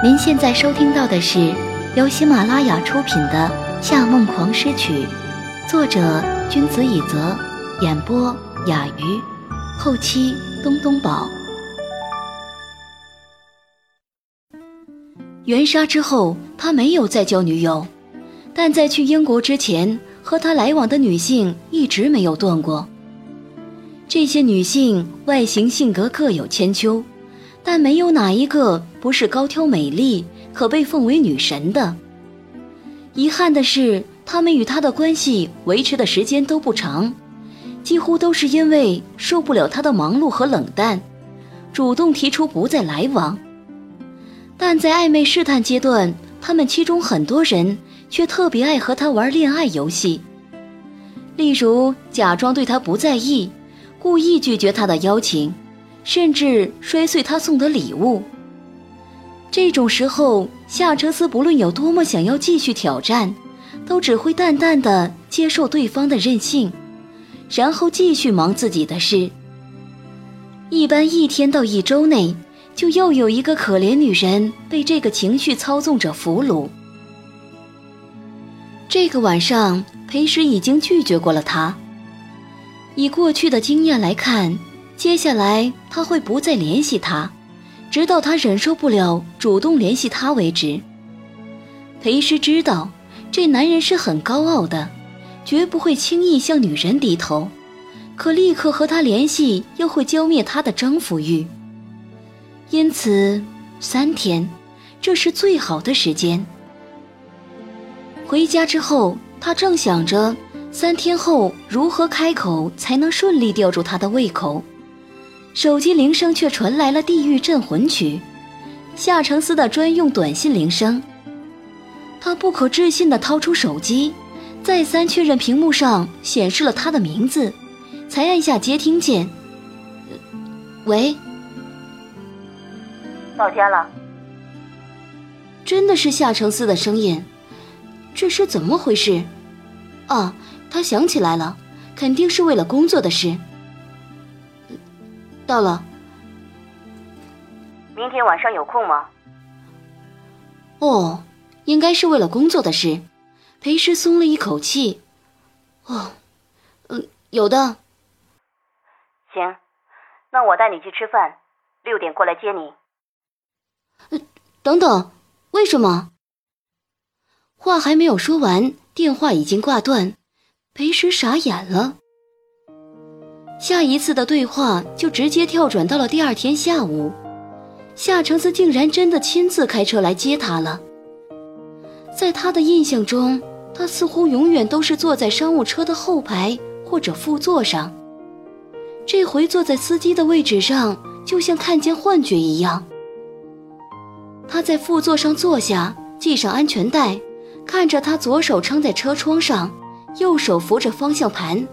您现在收听到的是由喜马拉雅出品的《夏梦狂诗曲》，作者君子以泽，演播雅鱼，后期东东宝。元杀之后，他没有再交女友，但在去英国之前，和他来往的女性一直没有断过。这些女性外形性格各有千秋。但没有哪一个不是高挑美丽，可被奉为女神的。遗憾的是，他们与他的关系维持的时间都不长，几乎都是因为受不了他的忙碌和冷淡，主动提出不再来往。但在暧昧试探阶段，他们其中很多人却特别爱和他玩恋爱游戏，例如假装对他不在意，故意拒绝他的邀请。甚至摔碎他送的礼物。这种时候，夏承思不论有多么想要继续挑战，都只会淡淡的接受对方的任性，然后继续忙自己的事。一般一天到一周内，就又有一个可怜女人被这个情绪操纵者俘虏。这个晚上，裴时已经拒绝过了他。以过去的经验来看。接下来他会不再联系他，直到他忍受不了主动联系他为止。裴师知道这男人是很高傲的，绝不会轻易向女人低头，可立刻和他联系又会浇灭他的征服欲。因此，三天，这是最好的时间。回家之后，他正想着三天后如何开口才能顺利吊住他的胃口。手机铃声却传来了《地狱镇魂曲》，夏承思的专用短信铃声。他不可置信地掏出手机，再三确认屏幕上显示了他的名字，才按下接听键。喂，到家了。真的是夏承思的声音，这是怎么回事？啊，他想起来了，肯定是为了工作的事。到了。明天晚上有空吗？哦，应该是为了工作的事。裴师松了一口气。哦，嗯，有的。行，那我带你去吃饭，六点过来接你。呃，等等，为什么？话还没有说完，电话已经挂断。裴师傻眼了。下一次的对话就直接跳转到了第二天下午，夏承思竟然真的亲自开车来接他了。在他的印象中，他似乎永远都是坐在商务车的后排或者副座上，这回坐在司机的位置上，就像看见幻觉一样。他在副座上坐下，系上安全带，看着他左手撑在车窗上，右手扶着方向盘。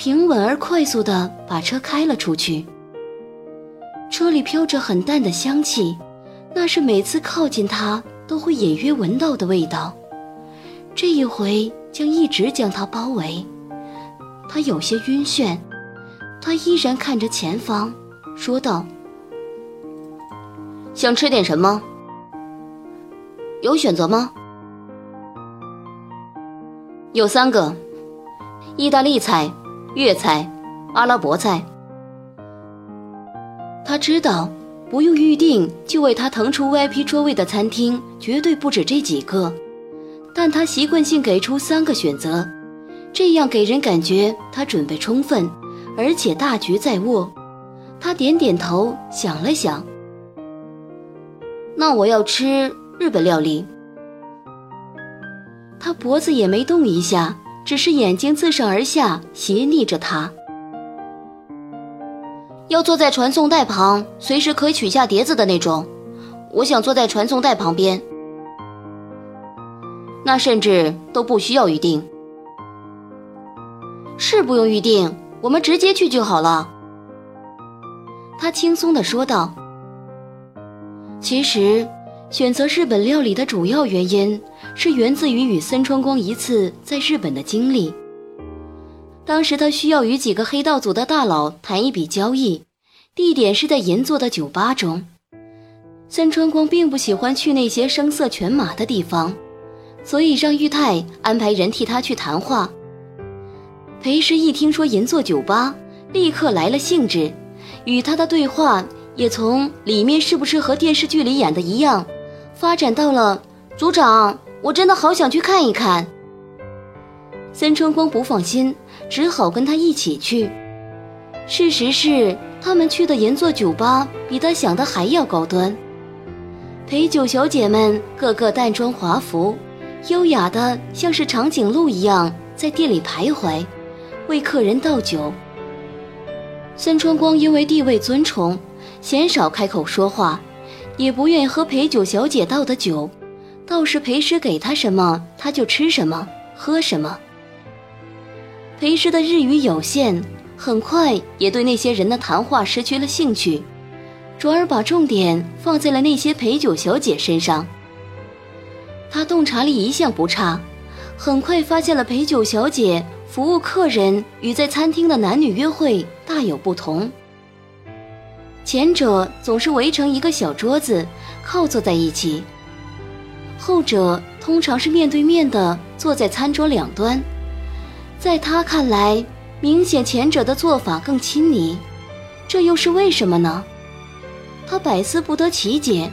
平稳而快速地把车开了出去。车里飘着很淡的香气，那是每次靠近他都会隐约闻到的味道。这一回将一直将他包围。他有些晕眩，他依然看着前方，说道：“想吃点什么？有选择吗？有三个，意大利菜。”粤菜、阿拉伯菜，他知道不用预定就为他腾出 VIP 桌位的餐厅绝对不止这几个，但他习惯性给出三个选择，这样给人感觉他准备充分，而且大局在握。他点点头，想了想，那我要吃日本料理。他脖子也没动一下。只是眼睛自上而下斜睨着他。要坐在传送带旁，随时可以取下碟子的那种。我想坐在传送带旁边。那甚至都不需要预定。是不用预定，我们直接去就好了。他轻松地说道。其实。选择日本料理的主要原因是源自于与森川光一次在日本的经历。当时他需要与几个黑道组的大佬谈一笔交易，地点是在银座的酒吧中。森川光并不喜欢去那些声色犬马的地方，所以让玉泰安排人替他去谈话。裴时一听说银座酒吧，立刻来了兴致，与他的对话也从里面是不是和电视剧里演的一样，发展到了组长，我真的好想去看一看。森春光不放心，只好跟他一起去。事实是，他们去的银座酒吧比他想的还要高端。陪酒小姐们个个淡妆华服，优雅的像是长颈鹿一样在店里徘徊，为客人倒酒。森春光因为地位尊崇，鲜少开口说话，也不愿喝陪酒小姐倒的酒，倒是陪师给他什么，他就吃什么，喝什么。裴师的日语有限，很快也对那些人的谈话失去了兴趣，转而把重点放在了那些陪酒小姐身上。他洞察力一向不差，很快发现了陪酒小姐服务客人与在餐厅的男女约会大有不同。前者总是围成一个小桌子，靠坐在一起；后者通常是面对面的坐在餐桌两端。在他看来，明显前者的做法更亲昵，这又是为什么呢？他百思不得其解，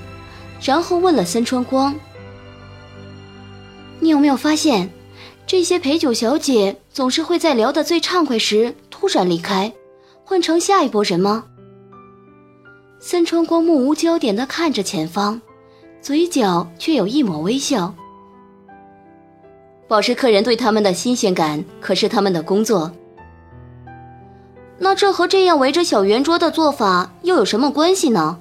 然后问了森川光：“你有没有发现，这些陪酒小姐总是会在聊得最畅快时突然离开，换成下一波人吗？”森川光目无焦点地看着前方，嘴角却有一抹微笑。保持客人对他们的新鲜感，可是他们的工作。那这和这样围着小圆桌的做法又有什么关系呢？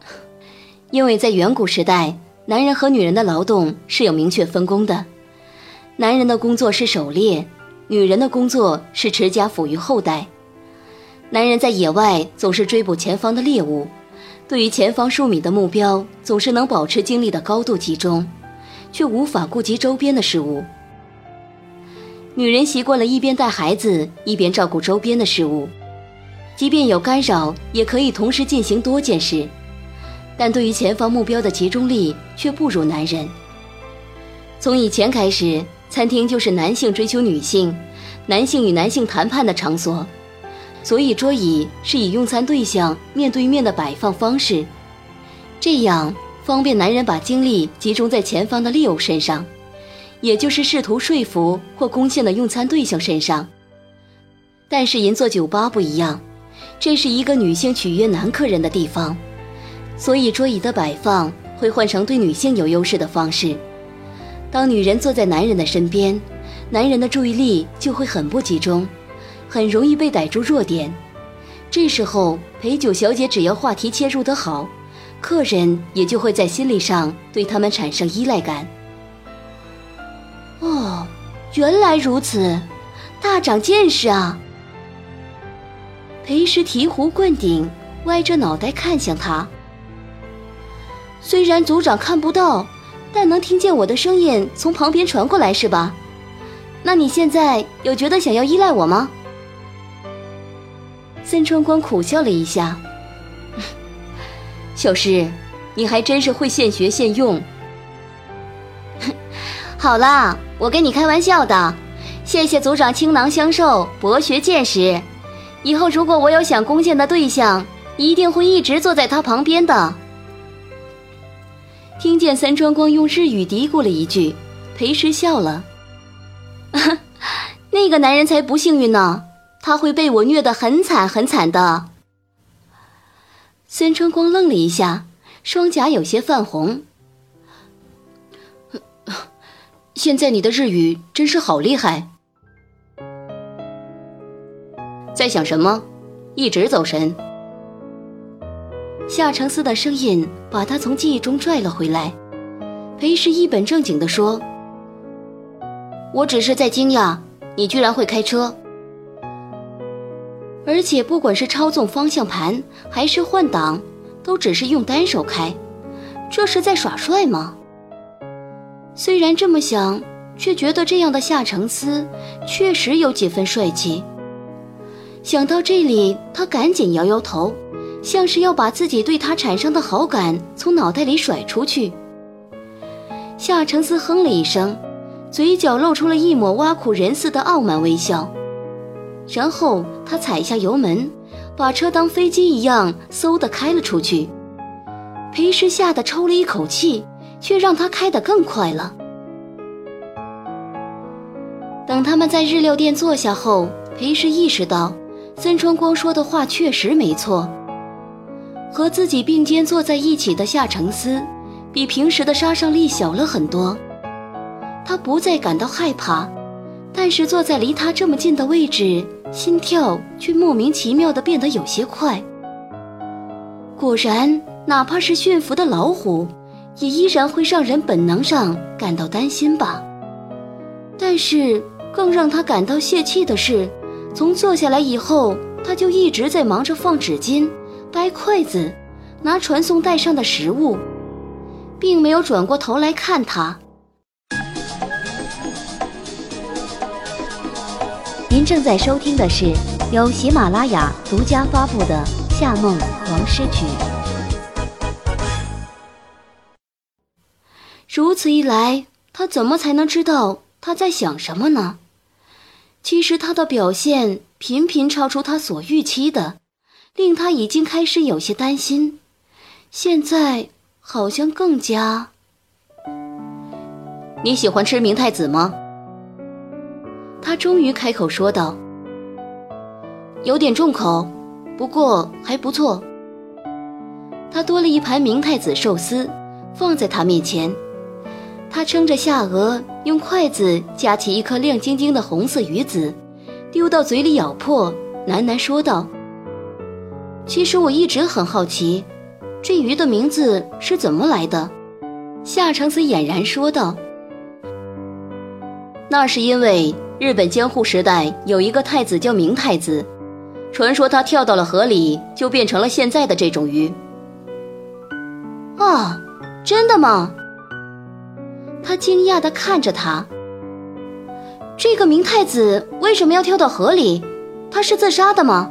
因为在远古时代，男人和女人的劳动是有明确分工的，男人的工作是狩猎，女人的工作是持家抚育后代。男人在野外总是追捕前方的猎物，对于前方数米的目标，总是能保持精力的高度集中。却无法顾及周边的事物。女人习惯了一边带孩子一边照顾周边的事物，即便有干扰，也可以同时进行多件事。但对于前方目标的集中力却不如男人。从以前开始，餐厅就是男性追求女性、男性与男性谈判的场所，所以桌椅是以用餐对象面对面的摆放方式，这样。方便男人把精力集中在前方的猎物身上，也就是试图说服或攻陷的用餐对象身上。但是银座酒吧不一样，这是一个女性取悦男客人的地方，所以桌椅的摆放会换成对女性有优势的方式。当女人坐在男人的身边，男人的注意力就会很不集中，很容易被逮住弱点。这时候陪酒小姐只要话题切入得好。客人也就会在心理上对他们产生依赖感。哦，原来如此，大长见识啊！裴时醍醐灌顶，歪着脑袋看向他。虽然组长看不到，但能听见我的声音从旁边传过来，是吧？那你现在有觉得想要依赖我吗？森川光苦笑了一下。小诗，你还真是会现学现用。好啦，我跟你开玩笑的。谢谢组长倾囊相授，博学见识。以后如果我有想攻陷的对象，一定会一直坐在他旁边的。听见三川光用日语嘀咕了一句，裴时笑了。那个男人才不幸运呢，他会被我虐得很惨很惨的。孙春光愣了一下，双颊有些泛红。现在你的日语真是好厉害。在想什么？一直走神。夏承思的声音把他从记忆中拽了回来。裴氏一本正经地说：“我只是在惊讶，你居然会开车。”而且不管是操纵方向盘还是换挡，都只是用单手开，这是在耍帅吗？虽然这么想，却觉得这样的夏承思确实有几分帅气。想到这里，他赶紧摇摇头，像是要把自己对他产生的好感从脑袋里甩出去。夏承思哼了一声，嘴角露出了一抹挖苦人似的傲慢微笑，然后他踩下油门，把车当飞机一样嗖的开了出去。裴师吓得抽了一口气，却让他开得更快了。等他们在日料店坐下后，裴时意识到，森川光说的话确实没错。和自己并肩坐在一起的夏承思，比平时的杀伤力小了很多。他不再感到害怕，但是坐在离他这么近的位置，心跳却莫名其妙地变得有些快。果然。哪怕是驯服的老虎，也依然会让人本能上感到担心吧。但是更让他感到泄气的是，从坐下来以后，他就一直在忙着放纸巾、掰筷子、拿传送带上的食物，并没有转过头来看他。正在收听的是由喜马拉雅独家发布的《夏梦王诗曲》。如此一来，他怎么才能知道他在想什么呢？其实他的表现频频超出他所预期的，令他已经开始有些担心。现在好像更加……你喜欢吃明太子吗？他终于开口说道：“有点重口，不过还不错。”他多了一盘明太子寿司，放在他面前。他撑着下颚，用筷子夹起一颗亮晶晶的红色鱼子，丢到嘴里咬破，喃喃说道：“其实我一直很好奇，这鱼的名字是怎么来的。”夏承子俨然说道：“那是因为日本江户时代有一个太子叫明太子，传说他跳到了河里，就变成了现在的这种鱼。”啊，真的吗？他惊讶地看着他。这个明太子为什么要跳到河里？他是自杀的吗？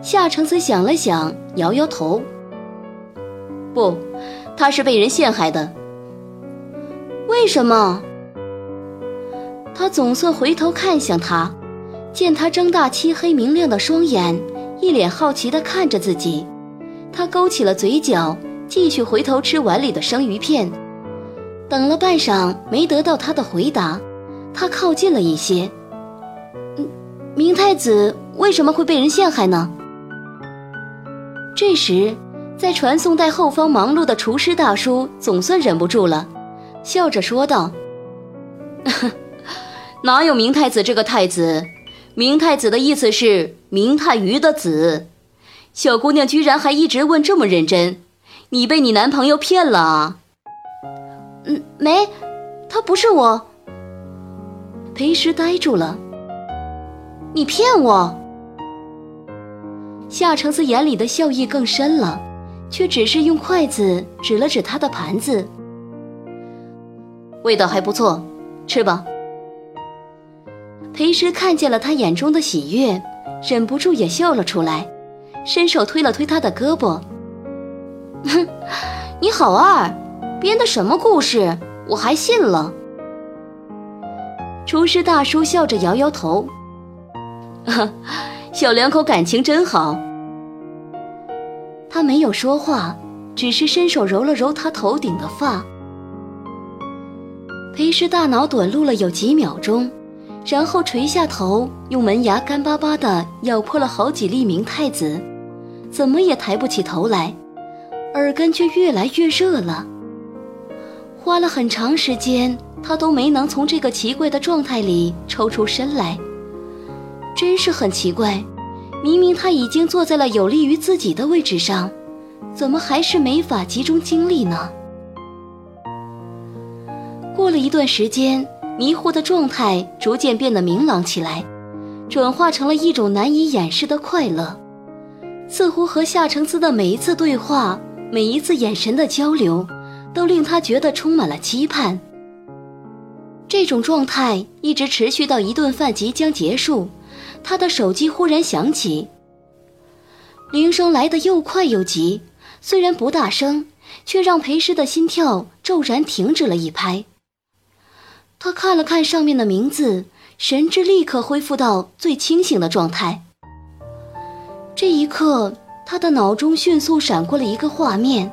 夏承思想了想，摇摇头。不，他是被人陷害的。为什么？他总算回头看向他，见他睁大漆黑明亮的双眼，一脸好奇地看着自己。他勾起了嘴角，继续回头吃碗里的生鱼片。等了半晌，没得到他的回答，他靠近了一些。嗯，明太子为什么会被人陷害呢？这时，在传送带后方忙碌的厨师大叔总算忍不住了，笑着说道：“ 哪有明太子这个太子？明太子的意思是明太鱼的子。小姑娘居然还一直问这么认真，你被你男朋友骗了啊？”嗯，没，他不是我。裴时呆住了。你骗我！夏承思眼里的笑意更深了，却只是用筷子指了指他的盘子。味道还不错，吃吧。裴时看见了他眼中的喜悦，忍不住也笑了出来，伸手推了推他的胳膊。哼，你好二。编的什么故事？我还信了。厨师大叔笑着摇摇头，小两口感情真好。他没有说话，只是伸手揉了揉他头顶的发。裴氏大脑短路了有几秒钟，然后垂下头，用门牙干巴巴地咬破了好几粒明太子，怎么也抬不起头来，耳根却越来越热了。花了很长时间，他都没能从这个奇怪的状态里抽出身来，真是很奇怪。明明他已经坐在了有利于自己的位置上，怎么还是没法集中精力呢？过了一段时间，迷糊的状态逐渐变得明朗起来，转化成了一种难以掩饰的快乐，似乎和夏承思的每一次对话，每一次眼神的交流。都令他觉得充满了期盼。这种状态一直持续到一顿饭即将结束，他的手机忽然响起。铃声来得又快又急，虽然不大声，却让裴师的心跳骤然停止了一拍。他看了看上面的名字，神智立刻恢复到最清醒的状态。这一刻，他的脑中迅速闪过了一个画面：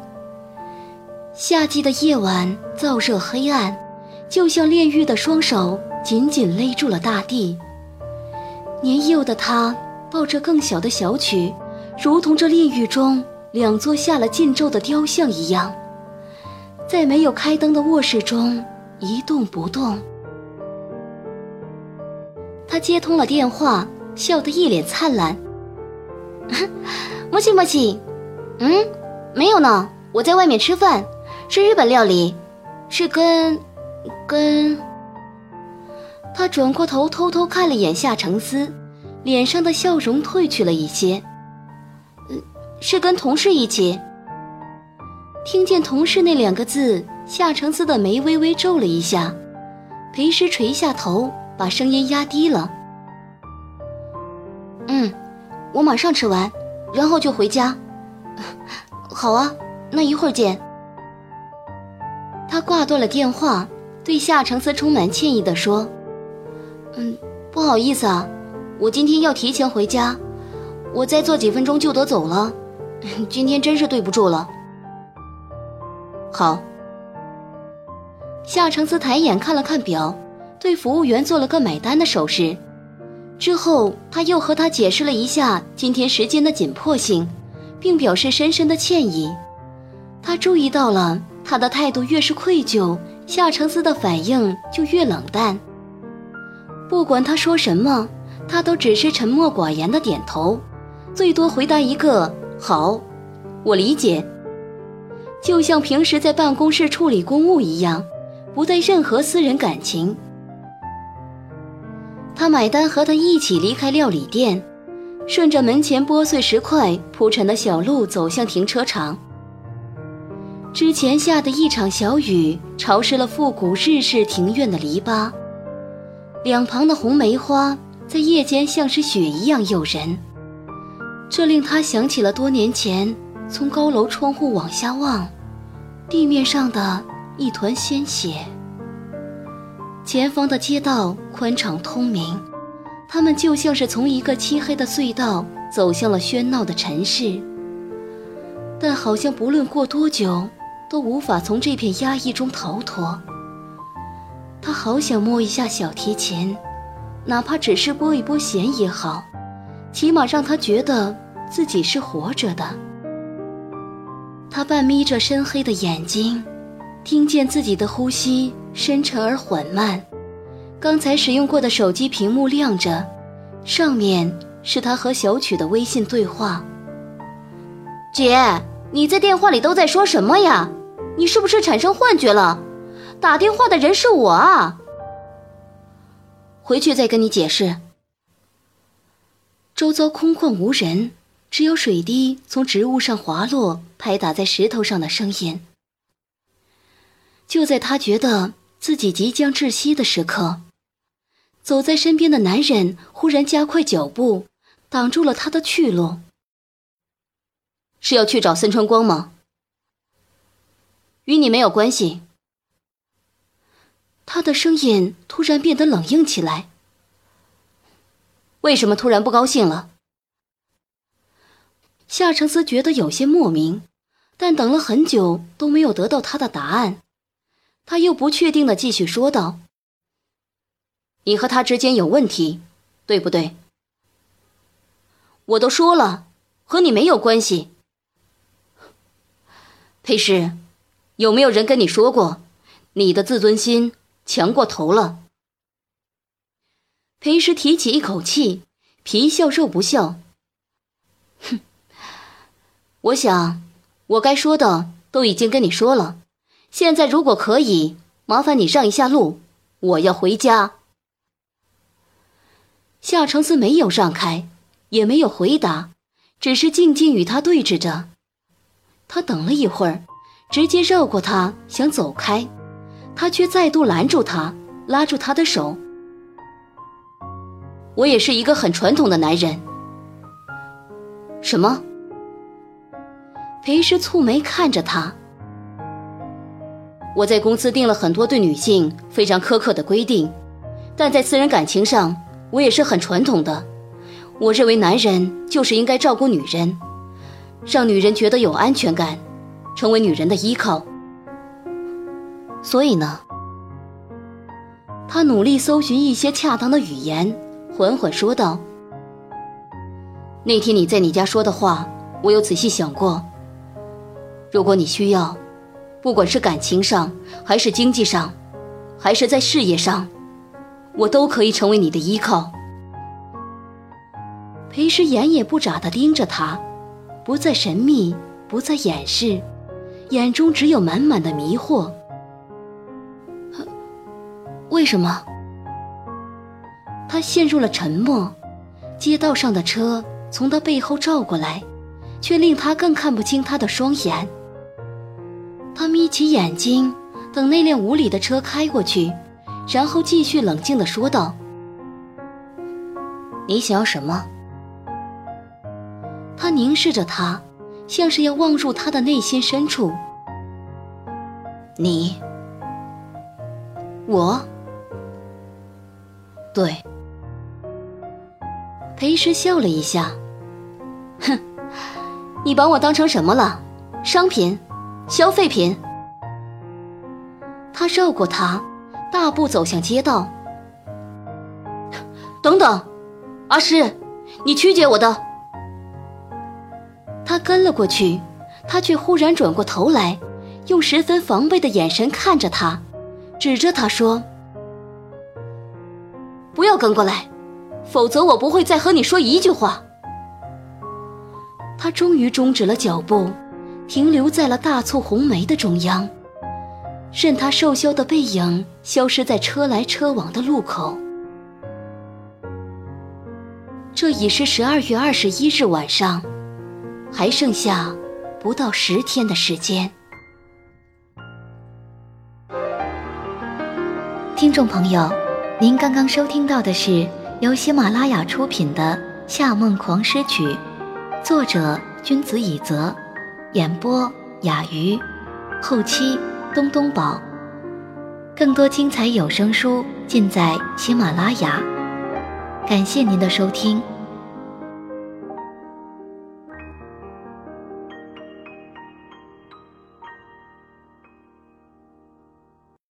夏季的夜晚，燥热黑暗，就像炼狱的双手紧紧勒住了大地。年幼的他抱着更小的小曲。如同这炼狱中两座下了禁咒的雕像一样，在没有开灯的卧室中一动不动。他接通了电话，笑得一脸灿烂。莫西莫西，嗯，没有呢，我在外面吃饭，是日本料理，是跟，跟。他转过头偷偷看了眼夏承思，脸上的笑容褪去了一些。是跟同事一起。听见“同事”那两个字，夏承思的眉微微皱了一下，裴师垂下头，把声音压低了：“嗯，我马上吃完，然后就回家。好啊，那一会儿见。”他挂断了电话，对夏承思充满歉意地说：“嗯，不好意思啊，我今天要提前回家，我再坐几分钟就得走了。”今天真是对不住了。好。夏承思抬眼看了看表，对服务员做了个买单的手势，之后他又和他解释了一下今天时间的紧迫性，并表示深深的歉意。他注意到了他的态度越是愧疚，夏承思的反应就越冷淡。不管他说什么，他都只是沉默寡言的点头，最多回答一个。好，我理解。就像平时在办公室处理公务一样，不带任何私人感情。他买单，和他一起离开料理店，顺着门前剥碎石块铺成的小路走向停车场。之前下的一场小雨，潮湿了复古日式庭院的篱笆，两旁的红梅花在夜间像是雪一样诱人。这令他想起了多年前从高楼窗户往下望，地面上的一团鲜血。前方的街道宽敞通明，他们就像是从一个漆黑的隧道走向了喧闹的城市。但好像不论过多久，都无法从这片压抑中逃脱。他好想摸一下小提琴，哪怕只是拨一拨弦也好，起码让他觉得。自己是活着的。他半眯着深黑的眼睛，听见自己的呼吸深沉而缓慢。刚才使用过的手机屏幕亮着，上面是他和小曲的微信对话。姐，你在电话里都在说什么呀？你是不是产生幻觉了？打电话的人是我啊！回去再跟你解释。周遭空旷无人。只有水滴从植物上滑落，拍打在石头上的声音。就在他觉得自己即将窒息的时刻，走在身边的男人忽然加快脚步，挡住了他的去路。是要去找森川光吗？与你没有关系。他的声音突然变得冷硬起来。为什么突然不高兴了？夏承思觉得有些莫名，但等了很久都没有得到他的答案，他又不确定的继续说道：“你和他之间有问题，对不对？”我都说了，和你没有关系。裴师，有没有人跟你说过，你的自尊心强过头了？裴师提起一口气，皮笑肉不笑。哼我想，我该说的都已经跟你说了。现在如果可以，麻烦你让一下路，我要回家。夏承思没有让开，也没有回答，只是静静与他对峙着。他等了一会儿，直接绕过他想走开，他却再度拦住他，拉住他的手。我也是一个很传统的男人。什么？裴氏蹙眉看着他。我在公司定了很多对女性非常苛刻的规定，但在私人感情上，我也是很传统的。我认为男人就是应该照顾女人，让女人觉得有安全感，成为女人的依靠。所以呢，他努力搜寻一些恰当的语言，缓缓说道：“那天你在你家说的话，我有仔细想过。如果你需要。”不管是感情上，还是经济上，还是在事业上，我都可以成为你的依靠。裴时眼也不眨地盯着他，不再神秘，不再掩饰，眼中只有满满的迷惑。为什么？他陷入了沉默。街道上的车从他背后照过来，却令他更看不清他的双眼。他眯起眼睛，等那辆无理的车开过去，然后继续冷静地说道：“你想要什么？”他凝视着他，像是要望入他的内心深处。你，我，对。裴时笑了一下，哼，你把我当成什么了？商品？消费品。他绕过他，大步走向街道。等等，阿诗，你曲解我的。他跟了过去，他却忽然转过头来，用十分防备的眼神看着他，指着他说：“不要跟过来，否则我不会再和你说一句话。”他终于终止了脚步。停留在了大簇红梅的中央，任他瘦削的背影消失在车来车往的路口。这已是十二月二十一日晚上，还剩下不到十天的时间。听众朋友，您刚刚收听到的是由喜马拉雅出品的《夏梦狂诗曲》，作者君子以泽。演播雅鱼，后期东东宝。更多精彩有声书尽在喜马拉雅。感谢您的收听。